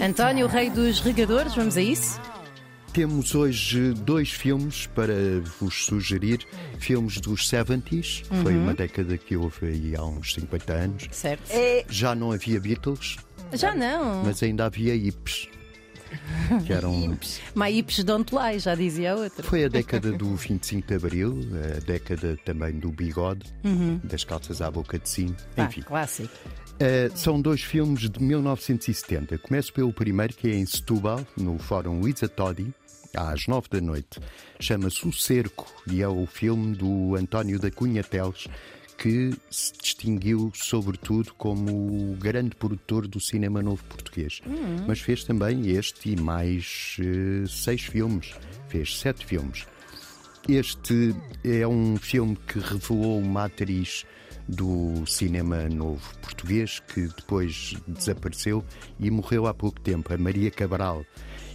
António, o rei dos regadores, vamos a isso? Temos hoje dois filmes para vos sugerir. Filmes dos 70s, foi uma década que houve aí há uns 50 anos. Certo. Já não havia Beatles, Já não. mas ainda havia hips. Que eram. My hips don't lie, já dizia a outra. Foi a década do 25 de Abril, a década também do bigode, das calças à boca de sino, enfim. clássico. Uh, são dois filmes de 1970. Começo pelo primeiro, que é em Setúbal, no Fórum Luísa Todi, às nove da noite. Chama-se O Cerco e é o filme do António da Cunha Teles, que se distinguiu, sobretudo, como o grande produtor do cinema novo português. Mas fez também este e mais eh, seis filmes. Fez sete filmes. Este é um filme que revelou uma atriz do cinema novo português que depois desapareceu e morreu há pouco tempo, a Maria Cabral.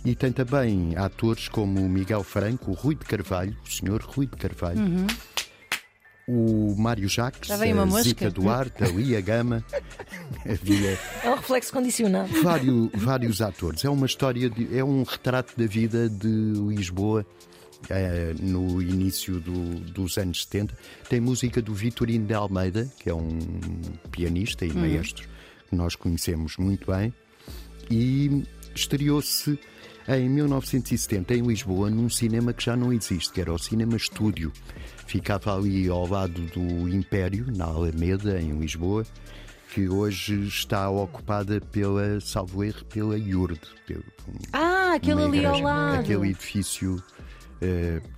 E tem também atores como o Miguel Franco, o Rui de Carvalho, o senhor Rui de Carvalho, o Mário Jacques, a. Zita Duarte, a Lia Gama. Havia É um reflexo condicionado. vários, vários atores. É uma história, de- é um retrato da vida de Lisboa no início do- dos anos 70. Tem música do Vitorino de Almeida, que é um pianista e maestro que nós conhecemos muito bem, e estreou-se em 1970 em Lisboa num cinema que já não existe, que era o Cinema Estúdio. Ficava ali ao lado do Império, na Alameda, em Lisboa, que hoje está ocupada pela, salvo erro, pela IURD. pelo- Ah, aquele ali ao lado. Aquele edifício eh,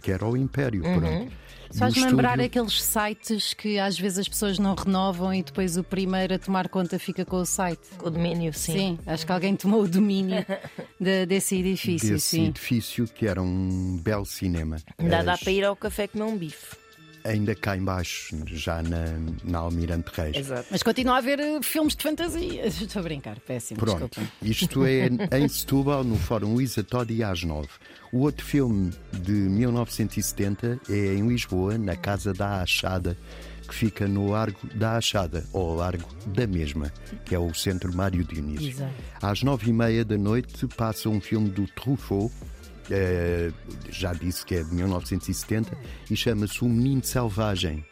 que era o Império, pronto. Faz-me No lembrar estúdio- aqueles sites que às vezes as pessoas não renovam e depois o primeiro a tomar conta fica com o site. Com o domínio, sim. Sim, acho que alguém tomou o domínio de- desse edifício, desse sim. edifício que era um belo cinema. Ainda dá As- para ir ao café comer um bife. Ainda cá embaixo, já na, na Almirante Reis. Exato. Mas continua a haver eh, filmes de fantasia. Estou a brincar, péssimo, Pronto, desculpa. isto é em Setúbal, no Fórum Luísa Todi, às nove. O outro filme de 1970 é em Lisboa, na Casa da Achada, que fica no Largo da Achada, ou Largo da Mesma, que é o Centro Mário Dionísio. Exato. Às nove e meia da noite passa um filme do Truffaut, já disse que é de 1970, e chama-se O Menino Selvagem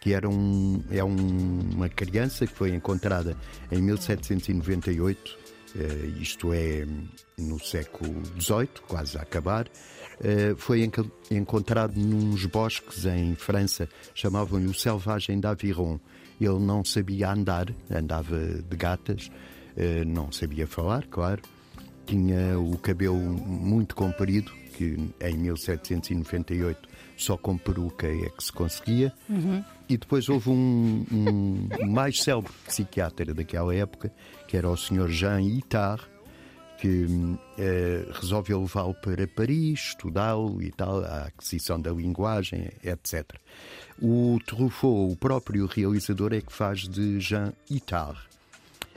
que era um, é um- uma criança que foi encontrada em 1798, eh, isto é, no século XVIII, quase a acabar. eh, foi enca- encontrado nos bosques em França, chamavam-lhe o Selvagem d'Aviron. Ele não sabia andar, andava de gatas, eh, não sabia falar, claro. Tinha o cabelo muito comprido, que em 1798 só com peruca é que se conseguia. E depois houve um, um mais célebre psiquiatra daquela época, que era o Sr. Jean Itard, que eh, resolveu levá-lo para Paris, estudá-lo e tal, a aquisição da linguagem, etc. O Truffaut, o próprio realizador, é que faz de Jean Itard.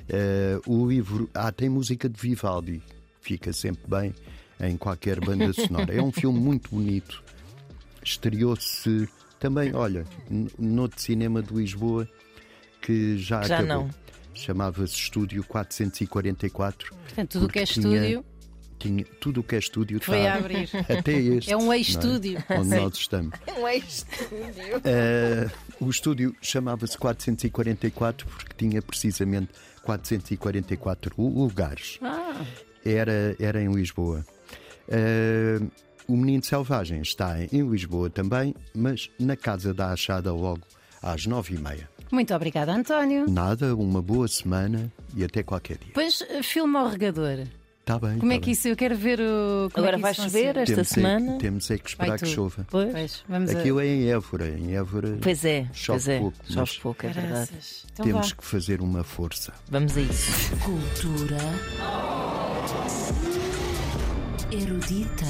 Eh, o livro. Ah, tem música de Vivaldi, fica sempre bem em qualquer banda sonora. É um filme muito bonito. Estreou-se também, olha, n- no de cinema de Lisboa, que já, Já acabou. não. Chamava-se Estúdio 444. Portanto, tudo o que é tinha- estúdio Tinha, tudo o que é estúdio foi está- a abrir. Até este. É um não ex-estúdio. Onde nós estamos. Um ex-estúdio. Eh, o estúdio chamava-se 444 porque tinha precisamente 444 lu- lugares. Ah, Era, era em Lisboa. Eh, o Menino Selvagem está em, Lisboa também, mas na Casa da Achada logo às nove e meia. muito obrigada, António. Nada, uma boa semana e até qualquer dia. Depois, eh, filme ao regador. Está bem. Como é tá que bem. isso? Eu quero ver o. como é Agora que vai chover esta temos É, semana. temos é que esperar Vai que tu. chova. Pois. Pois, vamos a- Aquilo é em Évora. Em Évora Pois é, chove pois é. pouco. Chove mas pouco, é verdade. Então temos vá. que fazer uma força. Vamos a isso. Cultura erudita.